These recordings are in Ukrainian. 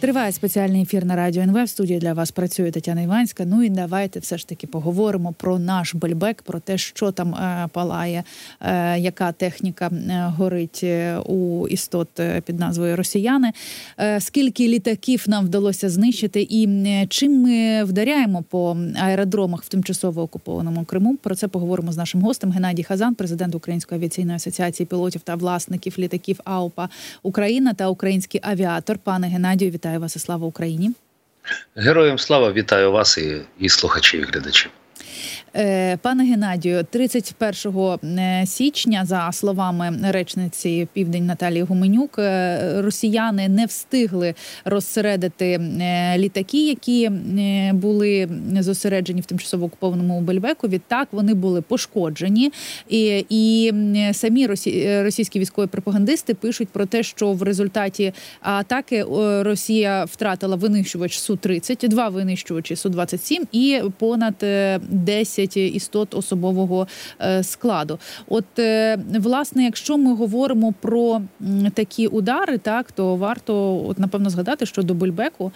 Триває спеціальний ефір на радіо НВ. В студії для вас працює Тетяна Іванська. Ну і давайте все ж таки поговоримо про наш бельбек, про те, що там е, палає, е, яка техніка е, горить е, у істот е, під назвою Росіяни. Е, скільки літаків нам вдалося знищити, і чим ми вдаряємо по аеродромах в тимчасово окупованому Криму? Про це поговоримо з нашим гостем Геннадій Хазан, президент Української авіаційної асоціації пілотів та власників літаків АУПА Україна та український авіатор. Пане Геннадію, вітаю вас і слава Україні. Героям слава вітаю вас і, і слухачів, і глядачів. Е, пане Геннадію, 31 е, січня, за словами речниці Південь Наталії Гуменюк, е, росіяни не встигли розсередити літаки, які були зосереджені в тимчасово окупованому Бельбеку. Відтак вони були пошкоджені, і і самі російські військові пропагандисти пишуть про те, що в результаті атаки Росія втратила винищувач су 30 два винищувачі су 27 і понад 10 10 істот особового е, складу. От е, власне, якщо ми говоримо про такі удари, так то варто от напевно згадати, що до Бульбеку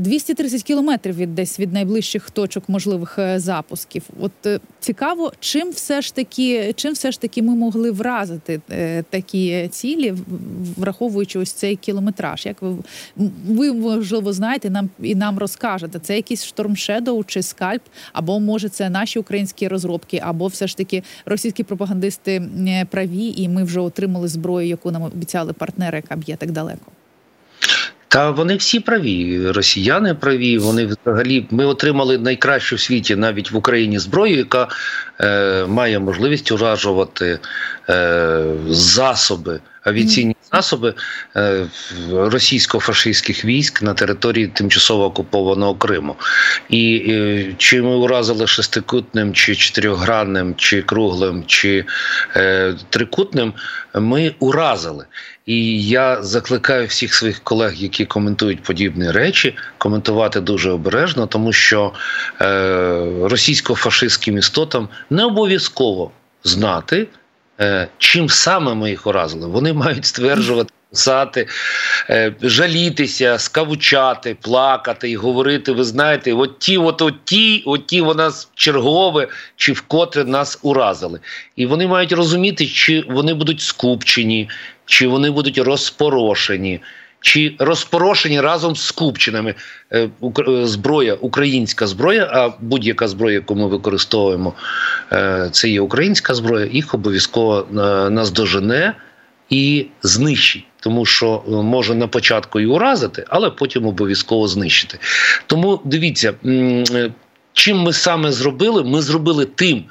230 е, кілометрів від десь від найближчих точок можливих е, запусків. От е, цікаво, чим все ж таки, чим все ж таки ми могли вразити такі цілі, враховуючи ось цей кілометраж. Як ви ви можливо знаєте, нам і нам розкажете, це якийсь Shadow чи скальп, або може це наші українські розробки, або все ж таки російські пропагандисти праві, і ми вже отримали зброю, яку нам обіцяли партнери, яка б'є так далеко. Та вони всі праві. Росіяни праві. Вони взагалі ми отримали найкращу в світі навіть в Україні зброю, яка е, має можливість уражувати е, засоби авіаційні засоби е, російсько-фашистських військ на території тимчасово окупованого Криму. І е, чи ми уразили шестикутним, чи чотирьохгранним, чи круглим, чи е, трикутним, ми уразили. І я закликаю всіх своїх колег, які коментують подібні речі, коментувати дуже обережно, тому що російсько-фашистським істотам не обов'язково знати. Е, чим саме ми їх уразили? Вони мають стверджувати. Писати, е, жалітися, скавучати, плакати і говорити. Ви знаєте, от ті, от, от ті, от ті вона чергове чи вкотре нас уразили. І вони мають розуміти, чи вони будуть скупчені, чи вони будуть розпорошені, чи розпорошені разом з Купчинами е, е, зброя, українська зброя, а будь-яка зброя, яку ми використовуємо, е, це є українська зброя, їх обов'язково наздожене і знищить. Тому що може на початку і уразити, але потім обов'язково знищити. Тому дивіться, чим ми саме зробили, ми зробили тим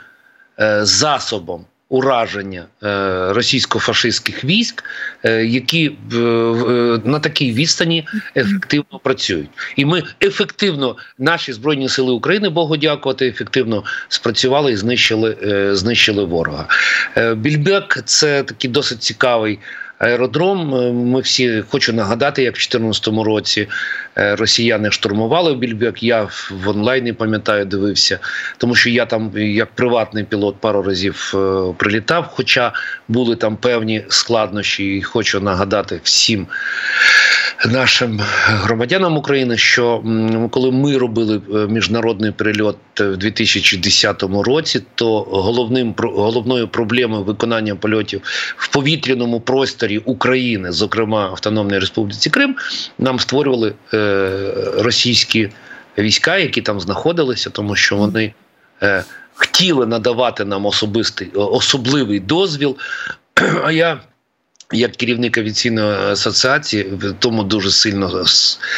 засобом ураження е, російсько-фашистських військ, е, які на такій відстані ефективно працюють, і ми ефективно, наші збройні сили України, Богу дякувати, ефективно спрацювали і знищили, е, знищили ворога. Більбек це такий досить цікавий аеродром. Е, ми всі хочу нагадати, як в 2014 році е, росіяни штурмували Більбек. Я в онлайні пам'ятаю, дивився, тому що я там як приватний пілот пару разів е, прилітав. Хоча були там певні складнощі, і хочу нагадати всім нашим громадянам України, що коли ми робили е, міжнародний перельот в 2010 році, то головним головною проблемою виконання польотів в повітряному просторі України, зокрема Автономної Республіці Крим, нам створювали е, російські війська, які там знаходилися, тому що вони е, хотіли надавати нам особистий особливий дозвіл. А я як керівник авіаційної асоціації тому дуже сильно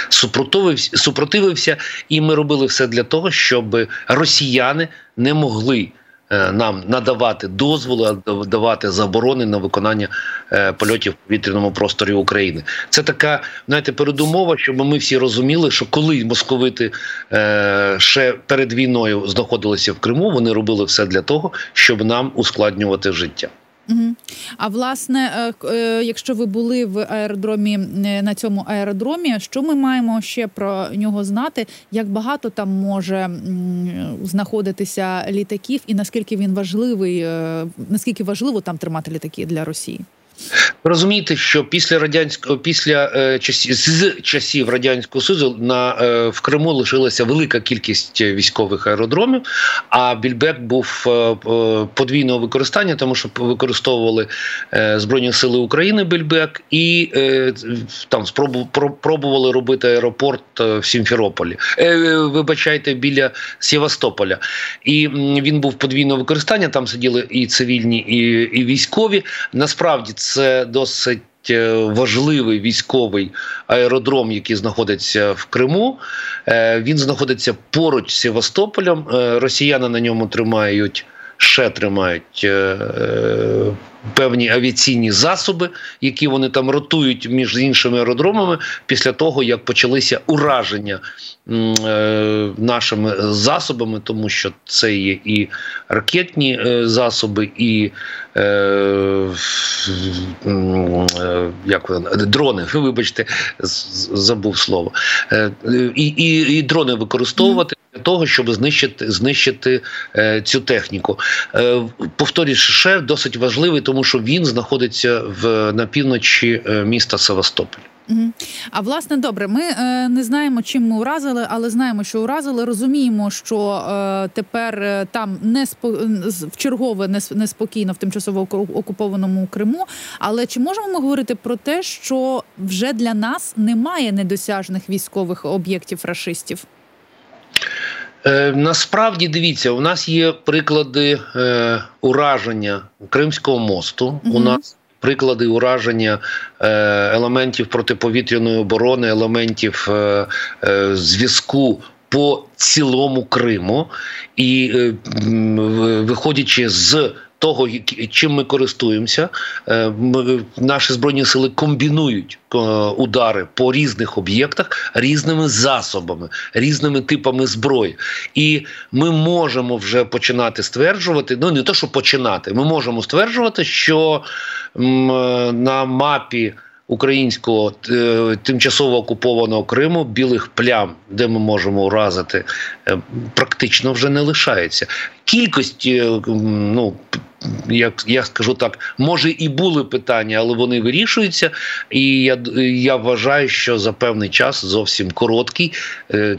супротивився, супротивився, і ми робили все для того, щоб росіяни не могли е, нам надавати дозволи, давати заборони на виконання е, польотів в повітряному просторі України. Це така знаєте, передумова, щоб ми всі розуміли, що коли московити е, ще перед війною знаходилися в Криму, вони робили все для того, щоб нам ускладнювати життя. А власне, е, е, якщо ви були в аеродромі е, на цьому аеродромі, що ми маємо ще про нього знати? Як багато там може знаходитися літаків, і наскільки він важливий, наскільки важливо там тримати літаки для Росії? Розумієте, що після радянського після е, часів з часів радянського Союзу на е, в Криму лишилася велика кількість військових аеродромів. А Більбек був е, подвійного використання, тому що використовували збройні сили України Більбек і там спробу, пробували робити аеропорт в Сімферополі. Вибачайте, біля Севастополя. І він був подвійного використання. Там сиділи і цивільні, і, і військові. Насправді це досить. Е, важливий військовий аеродром, який знаходиться в Криму, е, він знаходиться поруч з Севастополем. Е, росіяни на ньому тримають ще тримають певні авіаційні засоби, які вони там ротують між іншими аеродромами після того, як почалися ураження е, нашими засобами, тому що це є і ракетні е, засоби, і е, як дрони, вибачте, забув слово, і, і, і дрони використовувати для того, щоб знищити знищити е, цю техніку. Е, Повторюю, ще досить важливий, тому що він знаходиться в на півночі е, міста Севастополь. А власне добре, ми е, не знаємо, чим ми уразили, але знаємо, що уразили. Розуміємо, що е, тепер е, там не спо... в чергове неспокійно в тимчасово окупованому Криму. Але чи можемо ми говорити про те, що вже для нас немає недосяжних військових об'єктів рашистів? Е, Насправді дивіться, у нас є приклади е, ураження Кримського мосту. Угу. У нас приклади ураження е, елементів протиповітряної оборони, елементів е, е, зв'язку. По цілому Криму і е, виходячи з того, чим ми користуємося, е, наші збройні сили комбінують е, удари по різних об'єктах різними засобами, різними типами зброї, і ми можемо вже починати стверджувати. Ну не то, що починати, ми можемо стверджувати, що на мапі українського е, тимчасово окупованого Криму білих плям, де ми можемо уразити, е, практично вже не лишається. Кількості е, ну. Як я скажу так, може і були питання, але вони вирішуються. І я я вважаю, що за певний час зовсім короткий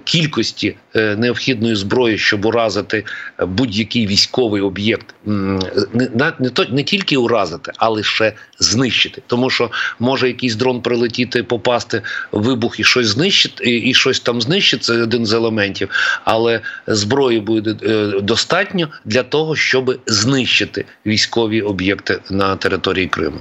кількості необхідної зброї, щоб уразити будь-який військовий об'єкт, не не, то не тільки уразити, а лише знищити. Тому що може якийсь дрон прилетіти, попасти вибух і щось знищити, і щось там знищити, це один з елементів. Але зброї буде е, для того, щоб знищити військові об'єкти на території Криму.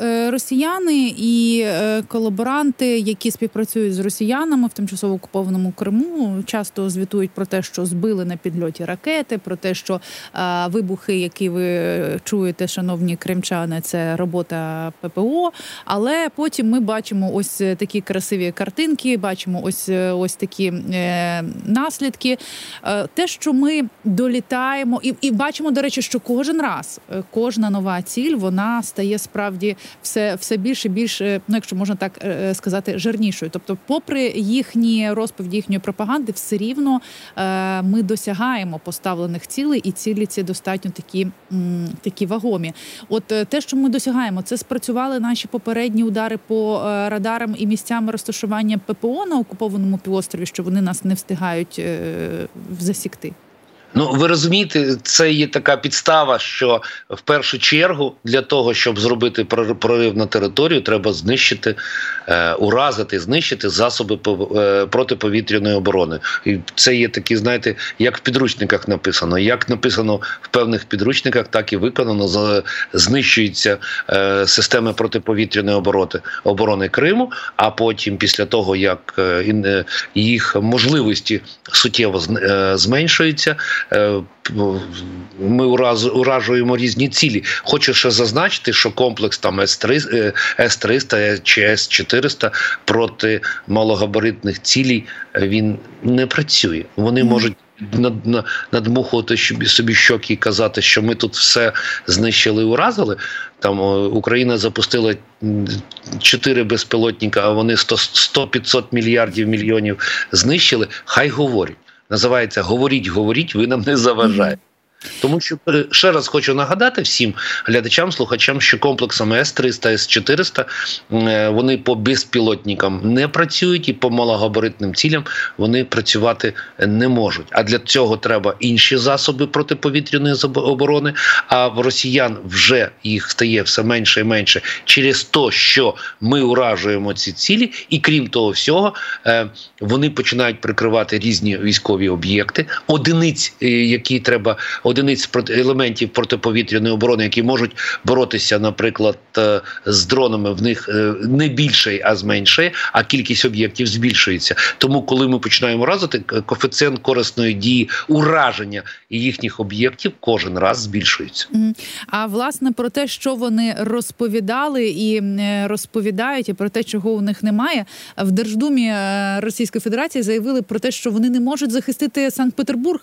Е, росіяни і е, колаборанти, які співпрацюють з росіянами в тимчасово окупованому Криму, часто звітують про те, що збили на підльоті ракети, про те, що а, вибухи, які ви чуєте, шановні кримчани, це робота ППО. Але потім ми бачимо ось такі красиві картинки, бачимо ось ось такі е, наслідки. Е, те, що ми долітаємо, і, і бачимо, до речі, що кожен раз кожна нова ціль вона стає справді все все більше і більше, ну якщо можна так е, е, сказати, жирнішою. Тобто, попри їхні розповіді, їхньої пропаганди, все рівно е, ми досягаємо поставлених цілей, і цілі ці достатньо такі такі вагомі. От те, що ми досягаємо, це спрацювали наші попередні удари по радарам і місцям розташування ППО на окупованому півострові, що вони нас не встигають засікти. Ну, ви розумієте, це є така підстава, що в першу чергу для того, щоб зробити прорив на територію, треба знищити, е, уразити, знищити засоби е, протиповітряної оборони. І це є такі, знаєте, як в підручниках написано. Як написано в певних підручниках, так і виконано. Знищуються е, системи протиповітряної оборони оборони Криму. А потім, після того як е, їх можливості суттєво е, зменшуються. Е, ми уражуємо різні цілі. Хочу ще зазначити, що комплекс там С-300 С-300 чи С-400 проти малогабаритних цілей е, він не працює. Вони можуть над, надмухувати собі щоки і казати, що ми тут все знищили і уразили. Там Україна запустила чотири безпілотника, а вони 100-500 мільярдів мільйонів знищили. Хай говорять називається Говоріть, говоріть, ви нам не заважаєте. Тому що е, ще раз хочу нагадати всім глядачам, слухачам, що комплексами С-300, С-400 е, вони по безпілотникам не працюють і по малогабаритним цілям вони працювати не можуть. А для цього треба інші засоби протиповітряної оборони. А в росіян вже їх стає все менше і менше через те, що ми уражуємо ці цілі, і крім того всього, е, вони починають прикривати різні військові об'єкти, одиниць, які треба одиниць елементів протиповітряної оборони, які можуть боротися, наприклад, е, з дронами. В них е, не більше, а зменшує, а кількість об'єктів збільшується. Тому, коли ми починаємо разити, коефіцієнт корисної дії ураження їхніх об'єктів кожен раз збільшується. А власне про те, що вони розповідали і е, розповідають, і про те, чого у них немає, в Держдумі Російської Федерації заявили про те, що вони не можуть захистити Санкт Петербург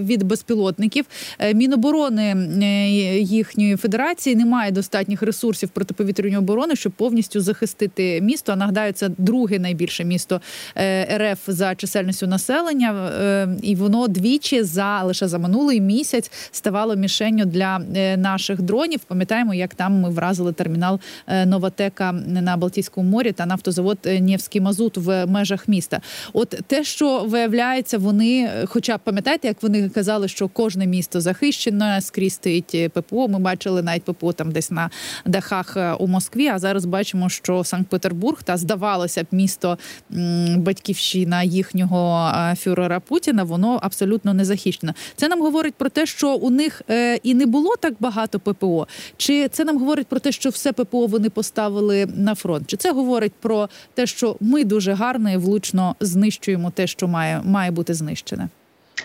від безпілотників. Е, Міноборони е, їхньої федерації немає достатніх ресурсів протиповітряної оборони, щоб повністю захистити місто. А нагадаю, це друге найбільше місто е, РФ за чисельністю населення, і воно двічі за лише за минулий місяць ставало мішенню для наших дронів. Пам'ятаємо, як там ми вразили термінал Новотека на Балтійському морі та нафтозавод Нєвський Мазут в межах міста. От те, що виявляється, вони, хоча пам'ятаєте, як вони казали, що кожне місто захищено, скрізь стоїть ППО. Ми бачили навіть ППО там десь на дахах е, у Москві. А зараз бачимо, що Санкт-Петербург та здавалося б місто батьківщина їхнього е, фюрера Путіна. Воно абсолютно не захищено. Це нам говорить про те, що у них е, і не було так багато ППО. Чи це нам говорить про те, що все ППО вони поставили на фронт? Чи це говорить про те, що ми дуже гарно і влучно знищуємо те, що має, має бути знищене?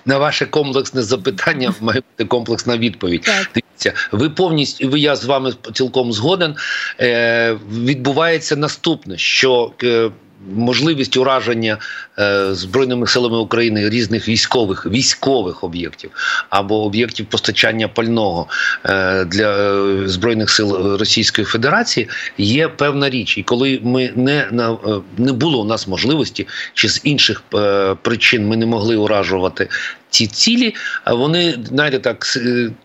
На ваше комплексне запитання має бути комплексна відповідь. Так. Дивіться, ви повністю ви я з вами цілком згоден. Е, Відбувається наступне, що е, можливість ураження е, збройними силами України різних військових військових об'єктів або об'єктів постачання пального е, для е, збройних сил Російської Федерації є певна річ, і коли ми не на не було у нас можливості, чи з інших причин ми не могли уражувати ці цілі, вони знаєте, так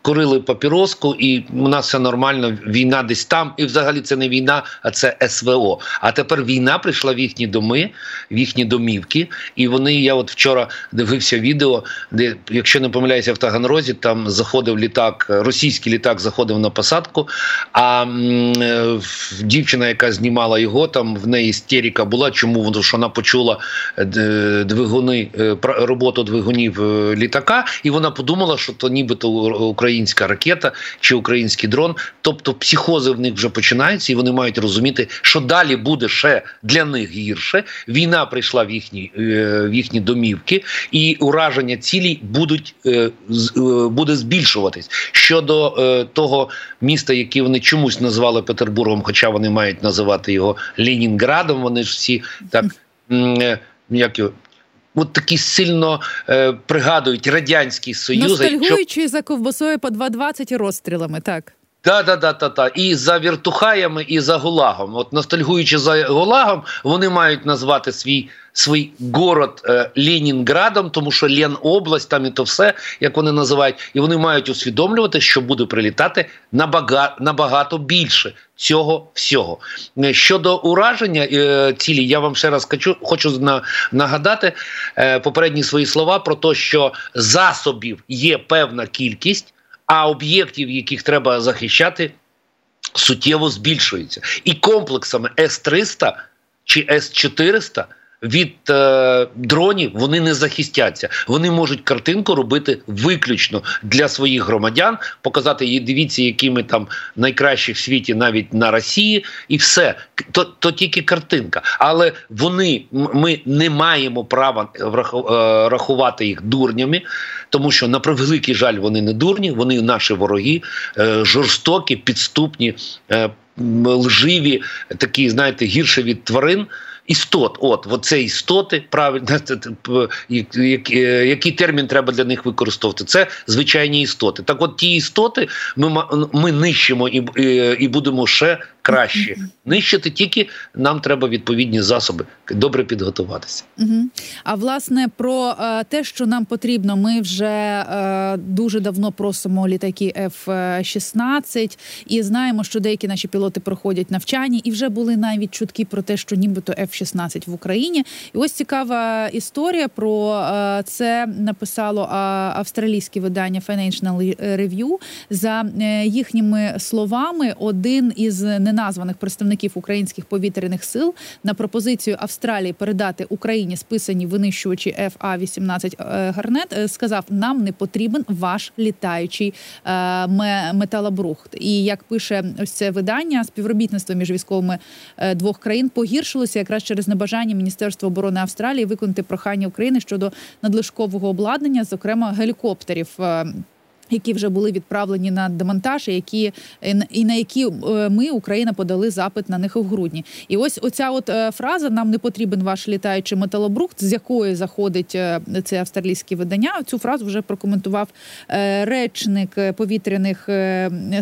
курили папіроску, і у нас все нормально. Війна десь там, і взагалі це не війна, а це СВО. А тепер війна прийшла в їхні доми, в їхні домівки. І вони, я от вчора дивився відео, де, якщо не помиляюся, в Таганрозі там заходив літак, російський літак заходив на посадку. А м, дівчина, яка знімала його, там в неї істерика була. Чому Тому що вона почула е, двигуни е, роботу двигунів е, літака, і вона подумала, що то нібито українська ракета чи український дрон. Тобто психози в них вже починаються, і вони мають розуміти, що далі буде ще для них гірше. Війна прийшла в їхні е, в їхні домівки, і ураження цілей будуть е, е, буде збільшуватись щодо того міста, яке вони чомусь назвали Петербургом, хоча вони мають називати його Ленінградом. Вони ж всі так як його от такі сильно е, пригадують радянський союз. Ностальгуючи що... за ковбасою по 2,20 і розстрілами, так. Да, да, да, да, да. І за віртухаями, і за Гулагом. От ностальгуючи за Гулагом, вони мають назвати свій свій город е, Ленінградом, тому що Лен область, там і то все, як вони називають, і вони мають усвідомлювати, що буде прилітати набагато, набагато більше цього всього. Е, щодо ураження е, цілі, я вам ще раз хочу, хочу нагадати е, попередні свої слова про те, що засобів є певна кількість а об'єктів, яких треба захищати, суттєво збільшується. І комплексами С-300 чи С-400 від е, дронів вони не захистяться. Вони можуть картинку робити виключно для своїх громадян, показати її. Дивіться, які ми там найкращі в світі, навіть на Росії, і все то то тільки картинка. Але вони ми не маємо права е, рахувати їх дурнями, тому що на превеликий жаль вони не дурні, вони наші вороги, е, жорстокі, підступні, е, лживі, такі, знаєте, гірше від тварин істот. От, от це істоти, правильно який термін треба для них використовувати? Це звичайні істоти. Так, от ті істоти ми ми нищимо і, і, і будемо ще краще нищити. Тільки нам треба відповідні засоби добре підготуватися. А власне про е, те, що нам потрібно, ми вже е, дуже давно просимо літаки F-16 і знаємо, що деякі наші пілоти проходять навчання, і вже були навіть чутки про те, що нібито F-16 в Україні. І ось цікава історія про е, це написало австралійське видання Financial Review. За їхніми словами, один із неназваних представників українських повітряних сил на пропозицію Австралії передати Україні списані винищувачі FA-18 е, Гарнет е, сказав: нам не потрібен ваш літаючий е, металобрухт. І як пише ось це видання, співробітництво між військовими двох країн погіршилося якраз через небажання Міністерства оборони Австралії виконати прохання України щодо надлишкового обладнання, зокрема гелікоптерів які вже були відправлені на демонтаж, які і на які е, ми, Україна, подали запит на них у грудні. І ось оця от е, фраза Нам не потрібен ваш літаючий металобрухт, з якої заходить е, це австралійське видання. Цю фразу вже прокоментував речник повітряних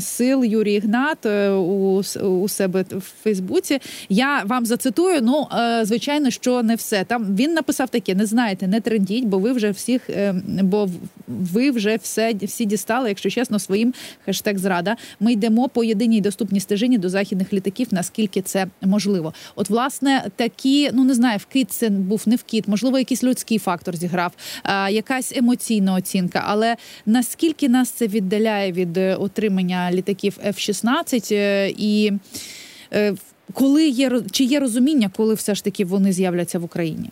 сил Юрій Ігнат у, у себе в Фейсбуці. Я вам зацитую. Ну звичайно, що не все там. Він написав таке: не знаєте, не трендіть, бо ви вже всіх, бо ви вже все всі дістали, якщо чесно, своїм хештег зрада. Ми йдемо по єдиній доступній стежині до західних літаків, наскільки це можливо. От, власне, такі, ну не знаю, вкид це був не вкид, можливо, якийсь людський фактор зіграв, а, якась емоційна оцінка. Але наскільки нас це віддаляє від е, отримання літаків F-16 е, і е, коли є чи є розуміння, коли все ж таки вони з'являться в Україні?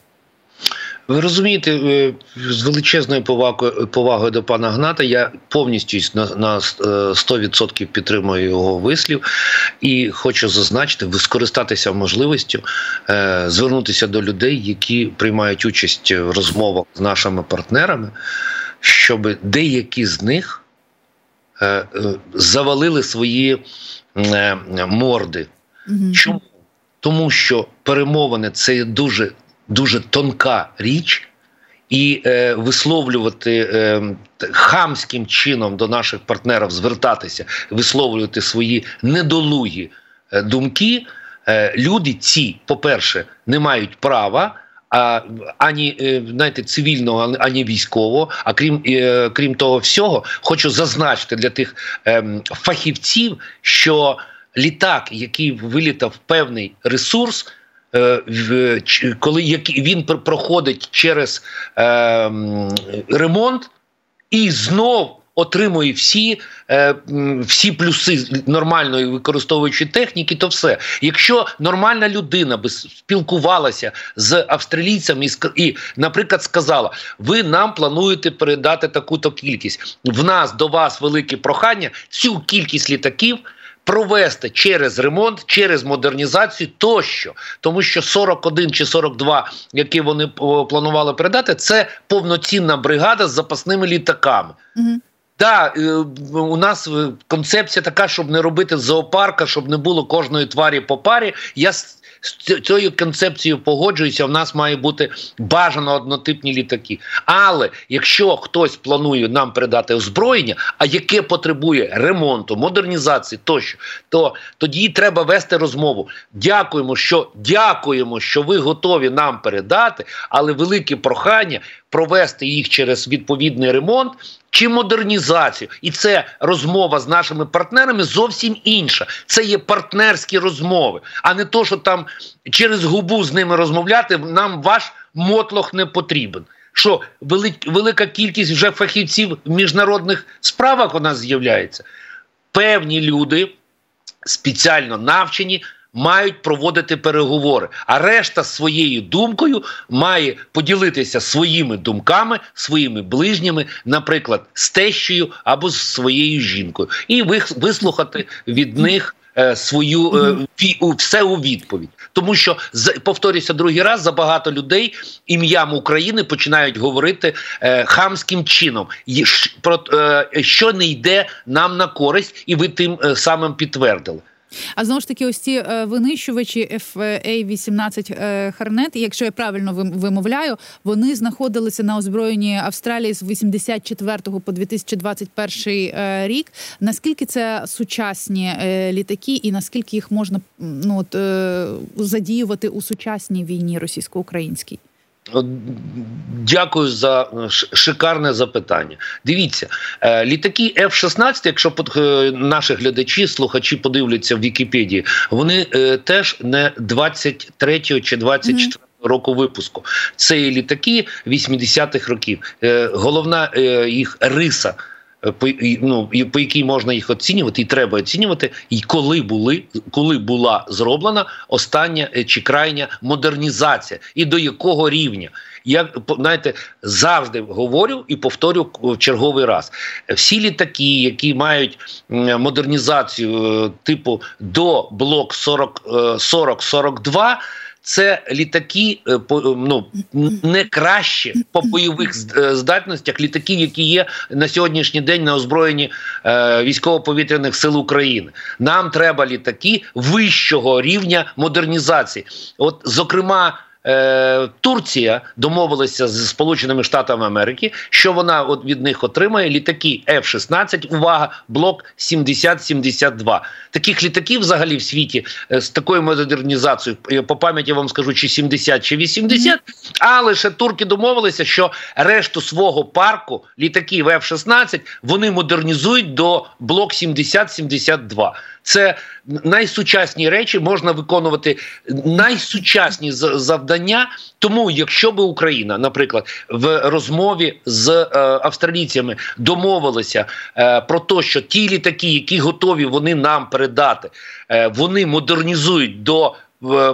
Ви розумієте, е, з величезною повагою повагою до пана Гната я повністю на на 100% е, підтримую його вислів і хочу зазначити, скористатися можливістю е, звернутися до людей, які приймають участь в розмовах з нашими партнерами, щоб деякі з них е, е, завалили свої е, морди. Угу. Чому? Тому що перемовини це дуже дуже тонка річ, і е, висловлювати е, хамським чином до наших партнерів звертатися, висловлювати свої недолугі е, думки. Е, люди ці, по-перше, не мають права. А ані е, знаєте, цивільного, ані військового. А крім е, крім того всього, хочу зазначити для тих е, фахівців, що літак, який вилітав певний ресурс, коли він проходить через е, ремонт і знов отримує всі е, всі плюси нормальної використовуючи техніки, то все. Якщо нормальна людина би спілкувалася з австралійцями і, наприклад, сказала: ви нам плануєте передати таку-то кількість. В нас до вас велике прохання цю кількість літаків провести через ремонт, через модернізацію тощо, тому що 41 чи 42, які вони планували передати, це повноцінна бригада з запасними літаками. Угу. Так, да, у нас е, концепція така, щоб не робити зоопарка, щоб не було кожної тварі по парі. Я з цією концепцією погоджуюся. В нас має бути бажано однотипні літаки. Але якщо хтось планує нам передати озброєння, а яке потребує ремонту, модернізації тощо, то тоді треба вести розмову. Дякуємо, що дякуємо, що ви готові нам передати, але велике прохання провести їх через відповідний ремонт чи модернізацію, і це розмова з нашими партнерами зовсім інша. Це є партнерські розмови, а не то, що там через губу з ними розмовляти. Нам ваш мотлох не потрібен. Що велика кількість вже фахівців в міжнародних справах у нас з'являється. Певні люди спеціально навчені мають проводити переговори, а решта своєю думкою має поділитися своїми думками, своїми ближніми, наприклад, з тещею або з своєю жінкою, і вислухати від них. Е, свою е, все у відповідь, тому що повторюся другий раз за багато людей ім'ям України починають говорити е, хамським чином, про що не йде нам на користь, і ви тим самим підтвердили. А знову ж таки, ось ці винищувачі FA-18 Харнет, якщо я правильно вимовляю, вони знаходилися на озброєнні Австралії з 84 по 2021 рік. Наскільки це сучасні літаки, і наскільки їх можна ну от задіювати у сучасній війні російсько-українській? Дякую за е, шикарне запитання. Дивіться, е, літаки F-16, якщо е, наші глядачі, слухачі подивляться в Вікіпедії, вони теж не 23 чи 24 mm -hmm. року випуску. Це літаки 80-х років. Головна їх риса. По ну, по якій можна їх оцінювати, і треба оцінювати, і коли були коли була зроблена остання чи крайня модернізація, і до якого рівня. Я знаєте, завжди говорю і повторю в черговий раз: всі літаки, які мають модернізацію е, типу до блок 40-42, це літаки по ну, не краще по бойових е, здатностях літаків, які є на сьогоднішній день на озброєнні е, військово-повітряних сил України. Нам треба літаки вищого рівня модернізації. От, зокрема. Е, Турція домовилася з Сполученими Штатами Америки, що вона от від них отримає літаки F-16, Увага, блок 70-72. Таких літаків взагалі в світі е, з такою модернізацією по пам'яті вам скажу, чи 70, чи 80, А лише турки домовилися, що решту свого парку літаків F-16 вони модернізують до блок 70-72. Це найсучасні речі можна виконувати найсучасні завдання. Тому, якщо би Україна, наприклад, в розмові з е, австралійцями домовилася е, про те, що ті літаки, які готові вони нам передати, е, вони модернізують до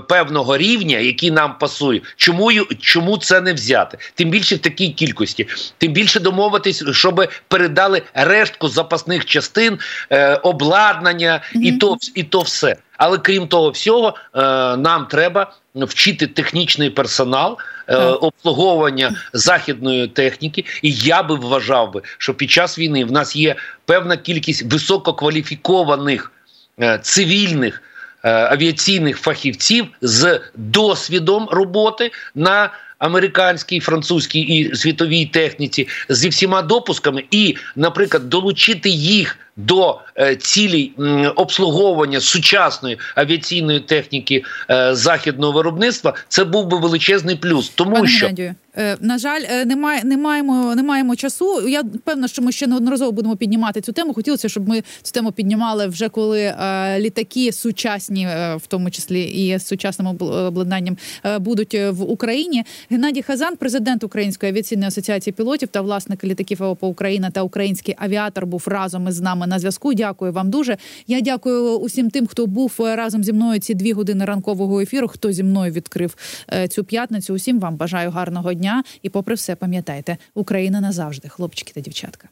певного рівня, який нам пасує. Чому чому це не взяти? Тим більше в такій кількості, тим більше домовитись, щоб передали рештку запасних частин, е, обладнання і то і то все. Але крім того всього, е, нам треба вчити технічний персонал. Е, обслуговування західної техніки, і я би вважав би, що під час війни в нас є певна кількість висококваліфікованих е, цивільних авіаційних фахівців з досвідом роботи на американській, французькій і світовій техніці зі всіма допусками, і, наприклад, долучити їх до е, цілей обслуговування сучасної авіаційної техніки е, західного виробництва, це був би величезний плюс, тому Пане що. Геннадію. Е, на жаль, немає, не маємо, не маємо часу. Я певна, що ми ще неодноразово будемо піднімати цю тему. Хотілося, щоб ми цю тему піднімали вже коли е, літаки сучасні, е, в тому числі і з сучасним обладнанням, е, будуть в Україні. Геннадій Хазан, президент Української авіаційної асоціації пілотів та власник літаків АОП Україна та український авіатор, був разом із нами на зв'язку. Дякую вам дуже. Я дякую усім тим, хто був разом зі мною ці дві години ранкового ефіру. Хто зі мною відкрив цю п'ятницю? Усім вам бажаю гарного дня. І, попри все, пам'ятайте, Україна назавжди, хлопчики та дівчатка.